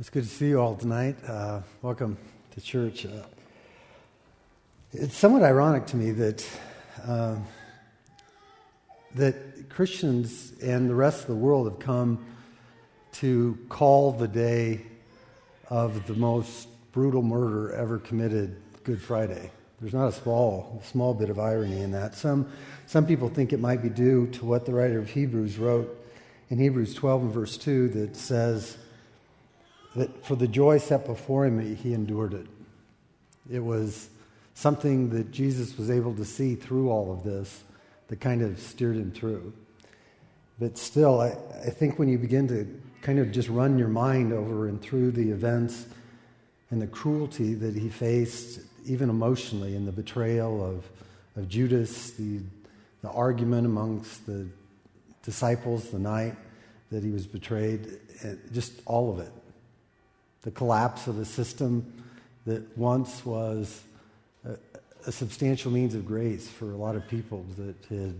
It's good to see you all tonight. Uh, welcome to church. Uh, it's somewhat ironic to me that uh, that Christians and the rest of the world have come to call the day of the most brutal murder ever committed Good Friday. There's not a small small bit of irony in that. Some some people think it might be due to what the writer of Hebrews wrote in Hebrews 12 and verse 2 that says that for the joy set before him, he endured it. It was something that Jesus was able to see through all of this that kind of steered him through. But still, I, I think when you begin to kind of just run your mind over and through the events and the cruelty that he faced, even emotionally, in the betrayal of, of Judas, the, the argument amongst the disciples the night that he was betrayed, just all of it the collapse of a system that once was a, a, substantial means of grace for a lot of people that had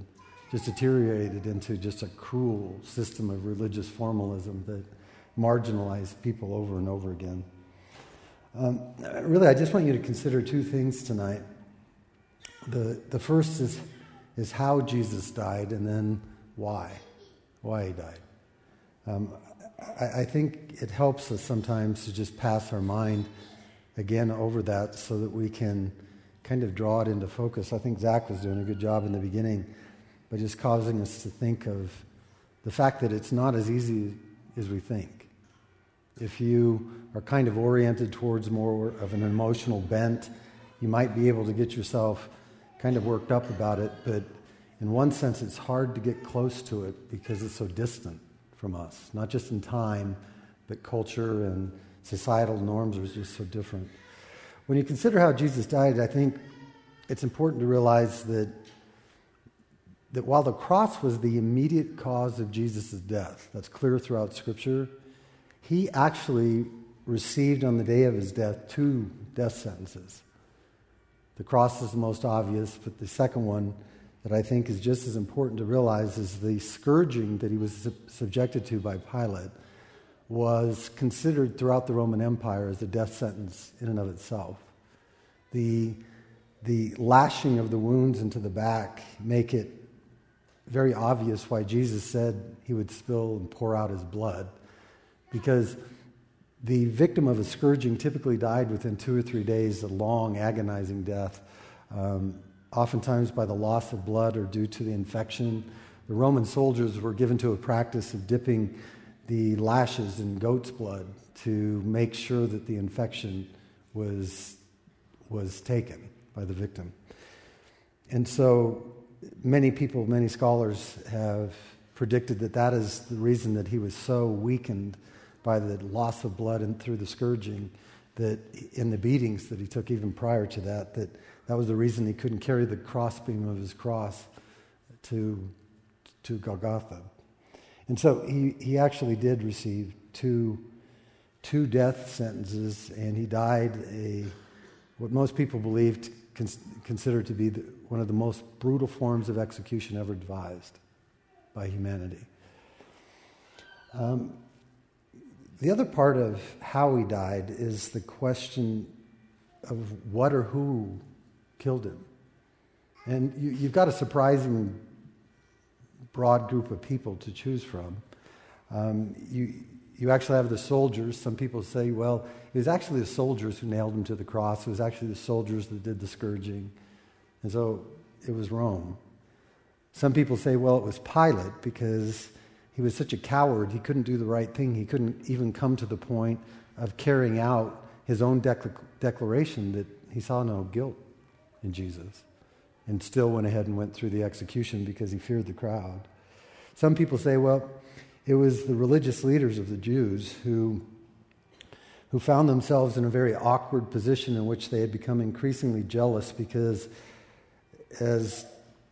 just deteriorated into just a cruel system of religious formalism that marginalized people over and over again. Um, really, I just want you to consider two things tonight. The, the first is, is how Jesus died, and then why, why he died. Um, I, I think it helps us sometimes to just pass our mind again over that so that we can kind of draw it into focus. I think Zach was doing a good job in the beginning by just causing us to think of the fact that it's not as easy as we think. If you are kind of oriented towards more of an emotional bent, you might be able to get yourself kind of worked up about it, but in one sense, it's hard to get close to it because it's so distant from us, not just in time, but culture and societal norms are just so different. When you consider how Jesus died, I think it's important to realize that, that while the cross was the immediate cause of Jesus' death, that's clear throughout Scripture, he actually received on the day of his death two death sentences. The cross is the most obvious, but the second one that I think is just as important to realize is the scourging that he was subjected to by Pilate was considered throughout the Roman Empire as a death sentence in and of itself. The, the lashing of the wounds into the back make it very obvious why Jesus said he would spill and pour out his blood. Because the victim of a scourging typically died within two or three days, a long, agonizing death. Um, oftentimes by the loss of blood or due to the infection. The Roman soldiers were given to a practice of dipping the lashes in goat's blood to make sure that the infection was, was taken by the victim. And so many people, many scholars have predicted that that is the reason that he was so weakened by the loss of blood and through the scourging that in the beatings that he took even prior to that that that was the reason he couldn't carry the crossbeam of his cross to, to Golgotha. And so he, he actually did receive two, two death sentences, and he died a, what most people believed considered to be the, one of the most brutal forms of execution ever devised by humanity. Um, the other part of how he died is the question of what or who killed him. And you, have got a surprising broad group of people to choose from. Um, you, you actually have the soldiers. Some people say, well, it was actually the soldiers who nailed him to the cross. It was actually the soldiers that did the scourging. And so it was Rome. Some people say, well, it was Pilate because he was such a coward, he couldn't do the right thing. He couldn't even come to the point of carrying out his own declaration that he saw no guilt in Jesus and still went ahead and went through the execution because he feared the crowd. Some people say, well, it was the religious leaders of the Jews who, who found themselves in a very awkward position in which they had become increasingly jealous because, as,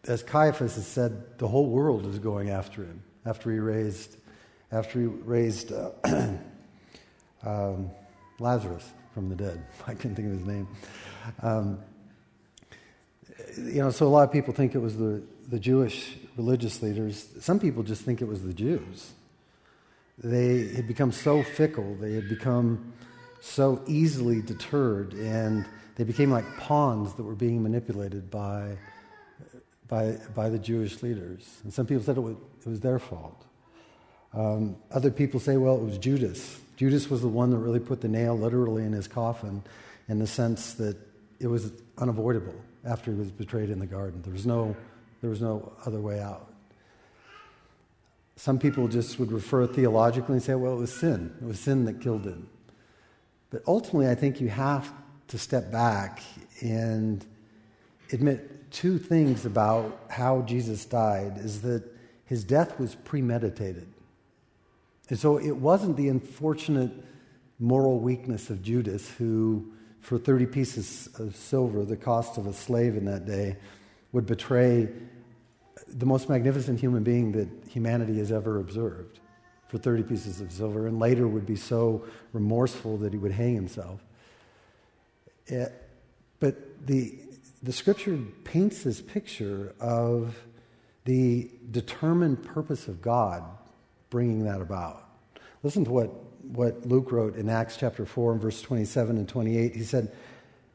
as Caiaphas has said, the whole world is going after him after he raised, after he raised uh, um, Lazarus from the dead. I couldn't think of his name. Um, you know, so a lot of people think it was the, the Jewish religious leaders. Some people just think it was the Jews. they had become so fickle, they had become so easily deterred, and they became like pawns that were being manipulated by, by, by the Jewish leaders. And some people said it was, it was their fault. Um, other people say, well, it was Judas. Judas was the one that really put the nail literally in his coffin in the sense that it was unavoidable after he was betrayed in the garden. There was no, there was no other way out. Some people just would refer theologically and say, well, it was sin. It was sin that killed him. But ultimately, I think you have to step back and admit two things about how Jesus died is that his death was premeditated. And so it wasn't the unfortunate moral weakness of Judas, who, for 30 pieces of silver, the cost of a slave in that day, would betray the most magnificent human being that humanity has ever observed for 30 pieces of silver, and later would be so remorseful that he would hang himself. It, eh, but the, the scripture paints this picture of the determined purpose of God bringing that about. Listen to what, what Luke wrote in Acts chapter 4 and verse 27 and 28. He said,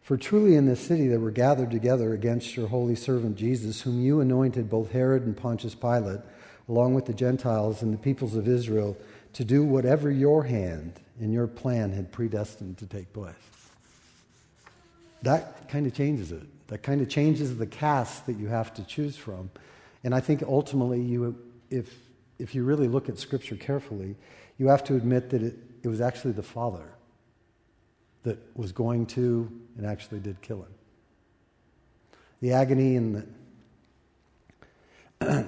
For truly in this city there were gathered together against your holy servant Jesus, whom you anointed both Herod and Pontius Pilate, along with the Gentiles and the peoples of Israel, to do whatever your hand and your plan had predestined to take place. That kind of changes it. That kind of changes the cast that you have to choose from. And I think ultimately, you, if if you really look at Scripture carefully, you have to admit that it, it was actually the Father that was going to and actually did kill him. The agony and the,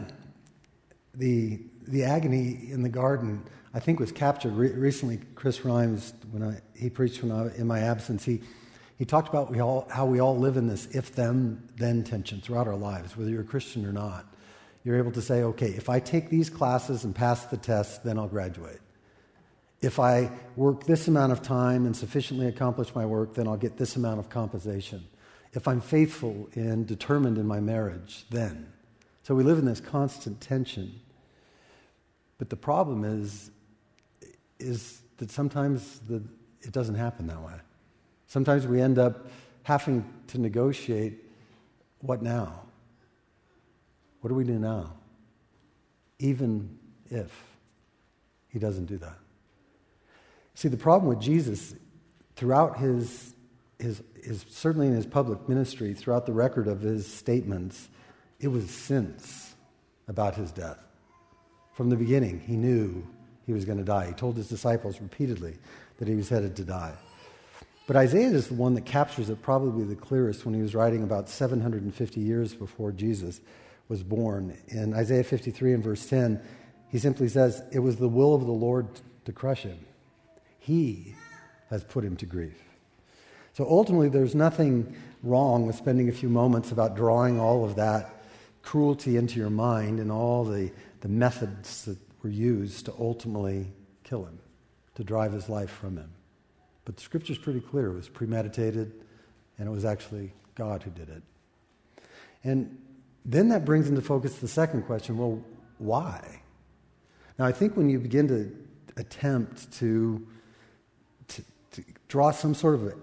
the, the agony in the garden, I think, was captured re- recently. Chris Rhymes, when I, he preached when I, in my absence, he, he talked about we all, how we all live in this if then then tension throughout our lives, whether you're a Christian or not you're able to say, okay, if I take these classes and pass the test, then I'll graduate. If I work this amount of time and sufficiently accomplish my work, then I'll get this amount of compensation. If I'm faithful and determined in my marriage, then. So we live in this constant tension. But the problem is, is that sometimes the, it doesn't happen that way. Sometimes we end up having to negotiate what now? What do we do now? Even if he doesn't do that. See, the problem with Jesus throughout his, his, his, certainly in his public ministry, throughout the record of his statements, it was since about his death. From the beginning, he knew he was going to die. He told his disciples repeatedly that he was headed to die. But Isaiah is the one that captures it probably the clearest when he was writing about 750 years before Jesus was born. In Isaiah 53 and verse 10, he simply says, It was the will of the Lord to crush him. He has put him to grief. So ultimately, there's nothing wrong with spending a few moments about drawing all of that cruelty into your mind and all the, the methods that were used to ultimately kill him, to drive his life from him. But the scripture's pretty clear. It was premeditated, and it was actually God who did it. And then that brings into focus the second question well, why? Now, I think when you begin to attempt to, draw some sort of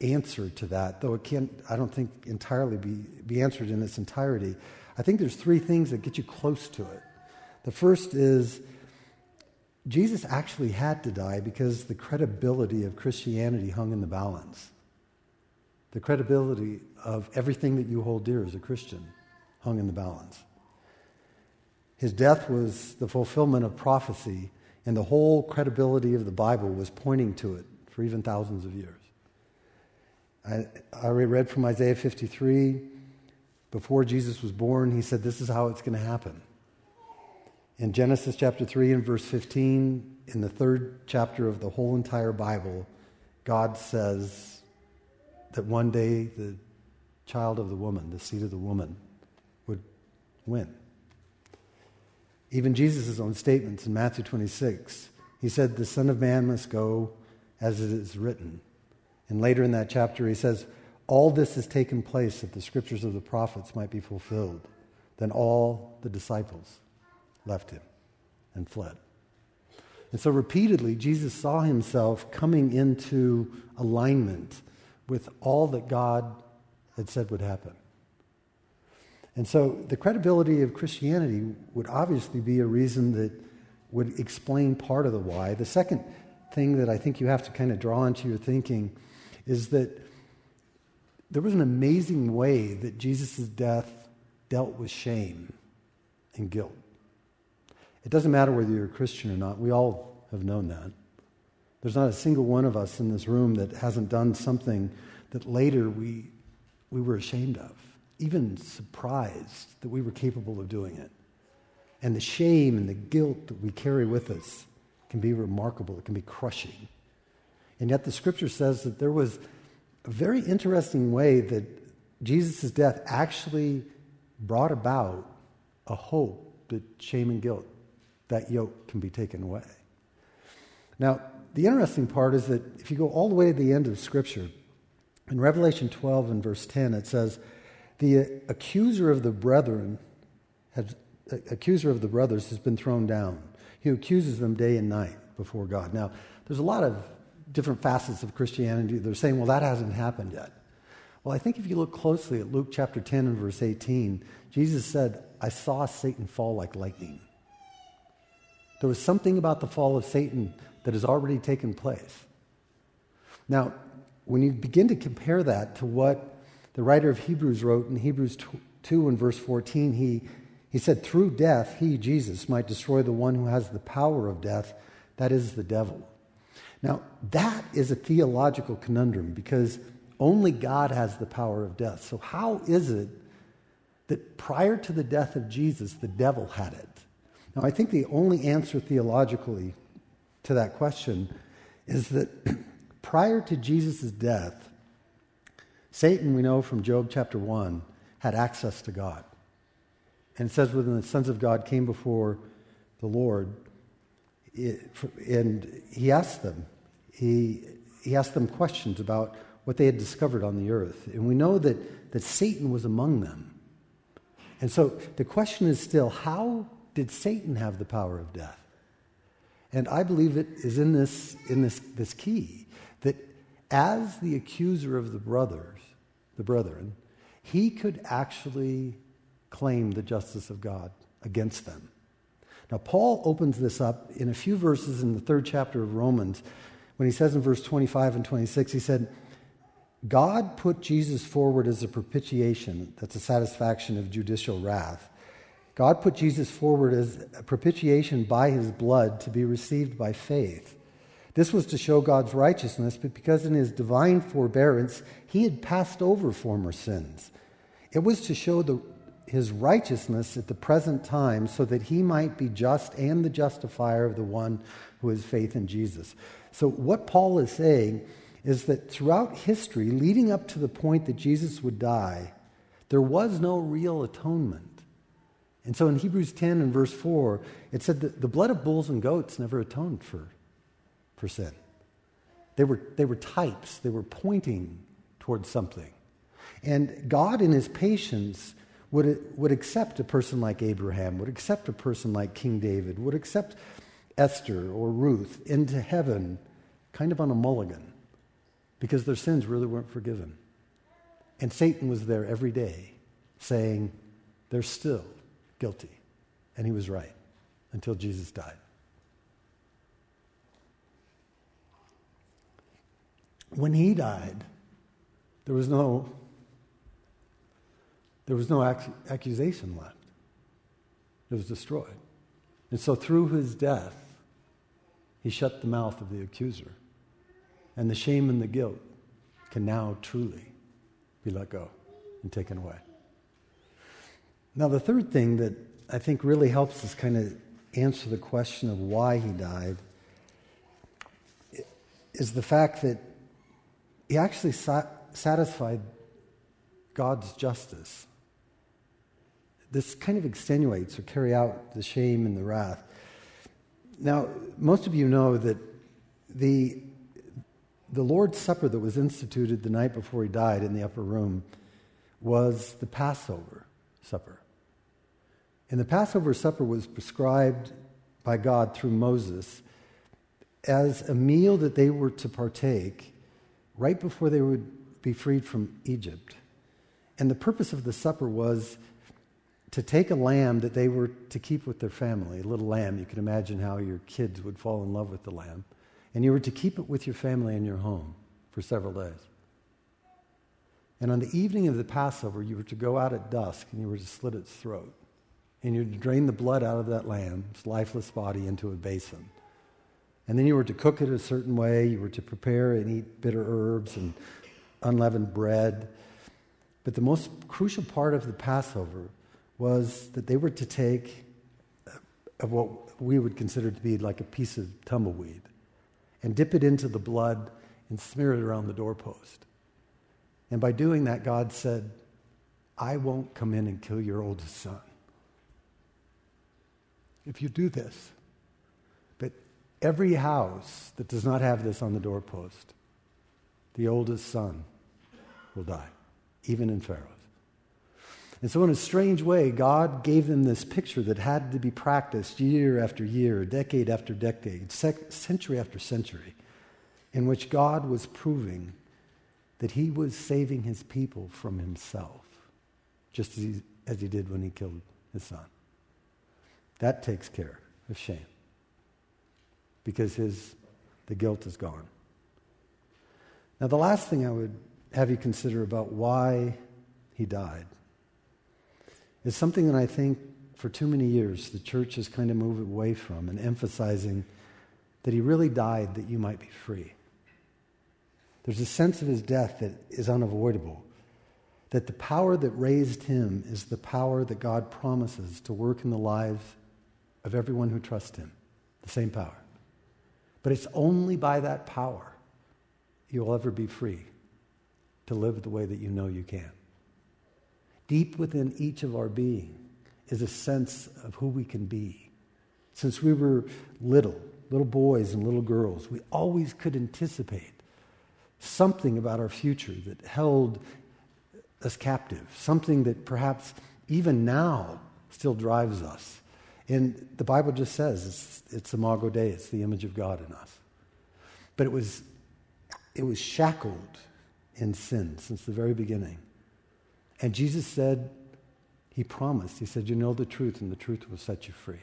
answer to that, though it can't, I don't think, entirely be, be answered in its entirety, I think there's three things that get you close to it. The first is Jesus actually had to die because the credibility of Christianity hung in the balance. The credibility of everything that you hold dear as a Christian hung in the balance. His death was the fulfillment of prophecy, and the whole credibility of the Bible was pointing to it for even thousands of years. I, I read from Isaiah 53. Before Jesus was born, he said, This is how it's going to happen. In Genesis chapter 3 and verse 15, in the third chapter of the whole entire Bible, God says that one day the child of the woman, the seed of the woman, would win. Even Jesus' own statements in Matthew 26, he said, The Son of Man must go as it is written. And later in that chapter, he says, All this has taken place that the scriptures of the prophets might be fulfilled. Then all the disciples left him and fled. And so repeatedly, Jesus saw himself coming into alignment with all that God had said would happen. And so the credibility of Christianity would obviously be a reason that would explain part of the why. The second thing that I think you have to kind of draw into your thinking is that there was an amazing way that Jesus' death dealt with shame and guilt. It doesn't matter whether you're a Christian or not, we all have known that. There's not a single one of us in this room that hasn't done something that later we, we were ashamed of, even surprised that we were capable of doing it. And the shame and the guilt that we carry with us can be remarkable, it can be crushing. And yet the scripture says that there was a very interesting way that Jesus' death actually brought about a hope that shame and guilt, that yoke can be taken away. Now, the interesting part is that if you go all the way to the end of Scripture, in Revelation 12 and verse 10, it says, The accuser of the brethren, has, uh, accuser of the brothers has been thrown down. He accuses them day and night before God. Now, there's a lot of different facets of Christianity. They're saying, well, that hasn't happened yet. Well, I think if you look closely at Luke chapter 10 and verse 18, Jesus said, I saw Satan fall like lightning. There was something about the fall of Satan that has already taken place. Now, when you begin to compare that to what the writer of Hebrews wrote in Hebrews 2 and verse 14, he, he said, Through death, he, Jesus, might destroy the one who has the power of death, that is the devil. Now, that is a theological conundrum because only God has the power of death. So, how is it that prior to the death of Jesus, the devil had it? Now, I think the only answer theologically to that question is that prior to Jesus' death, Satan, we know from Job chapter 1, had access to God. And it says, when the sons of God came before the Lord, it, and he asked them, he, he asked them questions about what they had discovered on the earth. And we know that, that Satan was among them. And so the question is still how did Satan have the power of death? And I believe it is in this, in this, this key that as the accuser of the brothers, the brethren, he could actually claim the justice of God against them. Now, Paul opens this up in a few verses in the third chapter of Romans when he says in verse 25 and 26, he said, God put Jesus forward as a propitiation, that's a satisfaction of judicial wrath. God put Jesus forward as a propitiation by his blood to be received by faith. This was to show God's righteousness, but because in his divine forbearance he had passed over former sins. It was to show the, his righteousness at the present time so that he might be just and the justifier of the one who has faith in Jesus. So, what Paul is saying is that throughout history, leading up to the point that Jesus would die, there was no real atonement. And so in Hebrews 10 and verse 4, it said that the blood of bulls and goats never atoned for, for sin. They were, they were types, they were pointing towards something. And God, in his patience, would, would accept a person like Abraham, would accept a person like King David, would accept Esther or Ruth into heaven kind of on a mulligan because their sins really weren't forgiven. And Satan was there every day saying, they're still guilty. And he was right until Jesus died. When he died, there was no there was no ac- accusation left. It was destroyed. And so through his death, he shut the mouth of the accuser. And the shame and the guilt can now truly be let go and taken away. Now, the third thing that I think really helps us kind of answer the question of why he died is the fact that he actually satisfied God's justice. This kind of extenuates or carry out the shame and the wrath. Now, most of you know that the, the Lord's Supper that was instituted the night before he died in the upper room was the Passover supper. And the Passover supper was prescribed by God through Moses as a meal that they were to partake right before they would be freed from Egypt. And the purpose of the supper was to take a lamb that they were to keep with their family, a little lamb. You can imagine how your kids would fall in love with the lamb. And you were to keep it with your family in your home for several days. And on the evening of the Passover, you were to go out at dusk and you were to slit its throat. And you were to drain the blood out of that lamb's lifeless body into a basin. And then you were to cook it a certain way. You were to prepare and eat bitter herbs and unleavened bread. But the most crucial part of the Passover was that they were to take of what we would consider to be like a piece of tumbleweed and dip it into the blood and smear it around the doorpost. And by doing that, God said, I won't come in and kill your oldest son. If you do this, but every house that does not have this on the doorpost, the oldest son will die, even in Pharaoh's. And so, in a strange way, God gave them this picture that had to be practiced year after year, decade after decade, century after century, in which God was proving that he was saving his people from himself, just as he, as he did when he killed his son. That takes care of shame because his, the guilt is gone. Now, the last thing I would have you consider about why he died is something that I think for too many years the church has kind of moved away from and emphasizing that he really died that you might be free. There's a sense of his death that is unavoidable. That the power that raised him is the power that God promises to work in the lives of everyone who trusts him. The same power. But it's only by that power you'll ever be free to live the way that you know you can. Deep within each of our being is a sense of who we can be. Since we were little, little boys and little girls, we always could anticipate something about our future that held us captive, something that perhaps even now still drives us. And the Bible just says it's, it's Imago Dei, it's the image of God in us. But it was, it was shackled in sin since the very beginning. And Jesus said, He promised, He said, You know the truth, and the truth will set you free.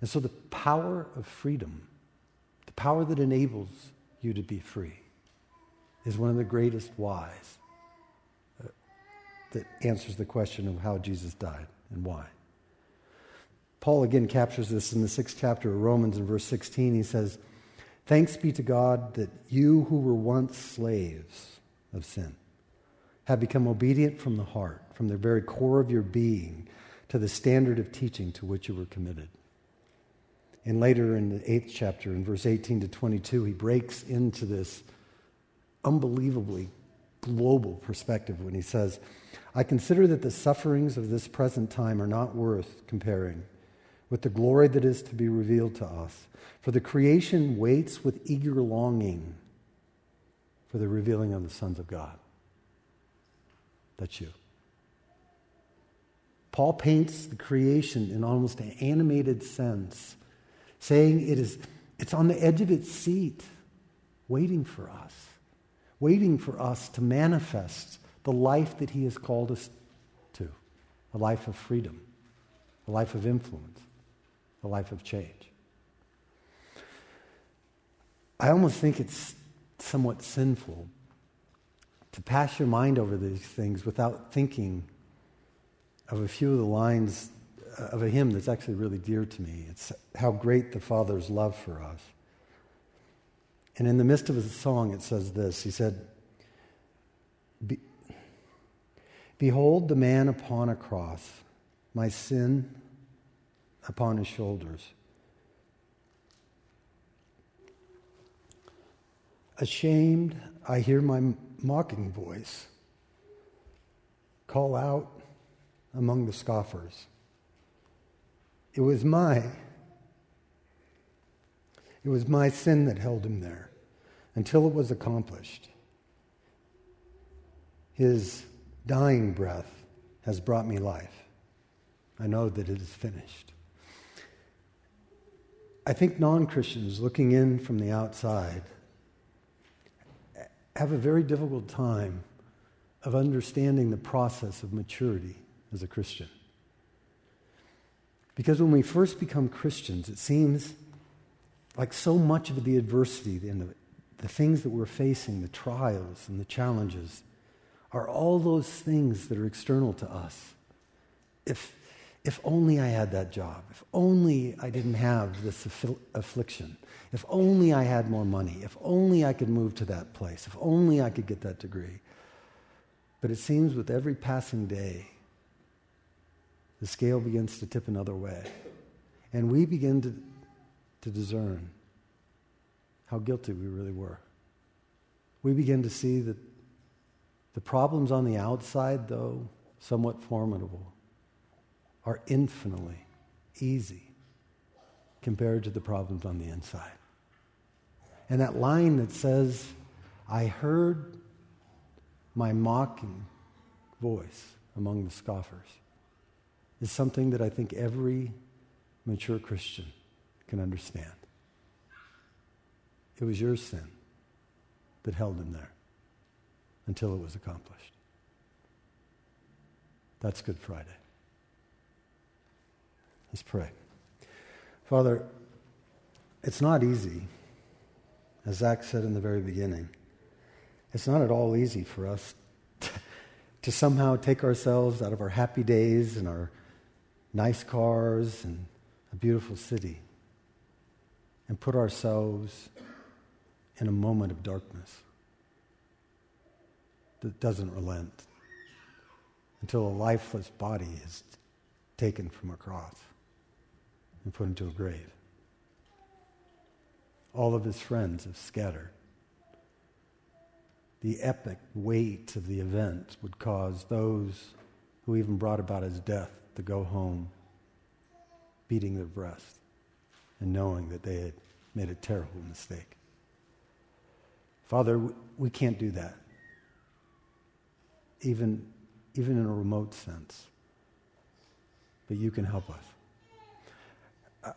And so the power of freedom, the power that enables you to be free, is one of the greatest whys uh, that answers the question of how Jesus died and why. Paul again captures this in the sixth chapter of Romans in verse 16. He says, Thanks be to God that you who were once slaves of sin have become obedient from the heart, from the very core of your being, to the standard of teaching to which you were committed. And later in the eighth chapter, in verse 18 to 22, he breaks into this unbelievably global perspective when he says, I consider that the sufferings of this present time are not worth comparing with the glory that is to be revealed to us. For the creation waits with eager longing for the revealing of the sons of God. That's you. Paul paints the creation in almost an animated sense, saying it is, it's on the edge of its seat, waiting for us waiting for us to manifest the life that He has called us to a life of freedom, a life of influence, a life of change. I almost think it's somewhat sinful to pass your mind over these things without thinking of a few of the lines uh, of a hymn that's actually really dear to me. It's how great the Father's love for us. And in the midst of his song, it says this He said, Be- Behold the man upon a cross, my sin upon his shoulders. Ashamed, I hear my mocking voice call out among the scoffers. It was my it was my sin that held him there until it was accomplished. His dying breath has brought me life. I know that it is finished. I think non Christians looking in from the outside have a very difficult time of understanding the process of maturity as a Christian. Because when we first become Christians, it seems like so much of the adversity and the, the things that we're facing, the trials and the challenges, are all those things that are external to us. If, if only I had that job, if only I didn't have this affliction, if only I had more money, if only I could move to that place, if only I could get that degree. But it seems with every passing day, the scale begins to tip another way. And we begin to, to discern how guilty we really were. We begin to see that the problems on the outside, though somewhat formidable, are infinitely easy compared to the problems on the inside. And that line that says, I heard my mocking voice among the scoffers is something that I think every mature Christian can understand. It was your sin that held him there until it was accomplished. That's Good Friday. Let's pray. Father, it's not easy, as Zach said in the very beginning. It's not at all easy for us to, to somehow take ourselves out of our happy days and our nice cars and a beautiful city and put ourselves in a moment of darkness that doesn't relent until a lifeless body is taken from a cross and put into a grave. All of his friends have scattered. The epic weight of the event would cause those who even brought about his death to go home beating their breast and knowing that they had made a terrible mistake. Father, we can't do that, even, even in a remote sense. But you can help us.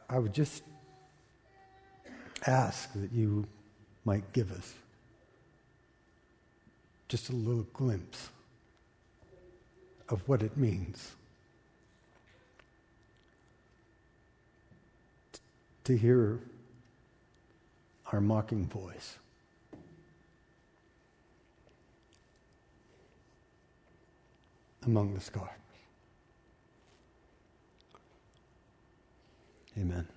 I, would just ask that you might give us just a little glimpse of what it means to hear our mocking voice. Among the scars. Amen.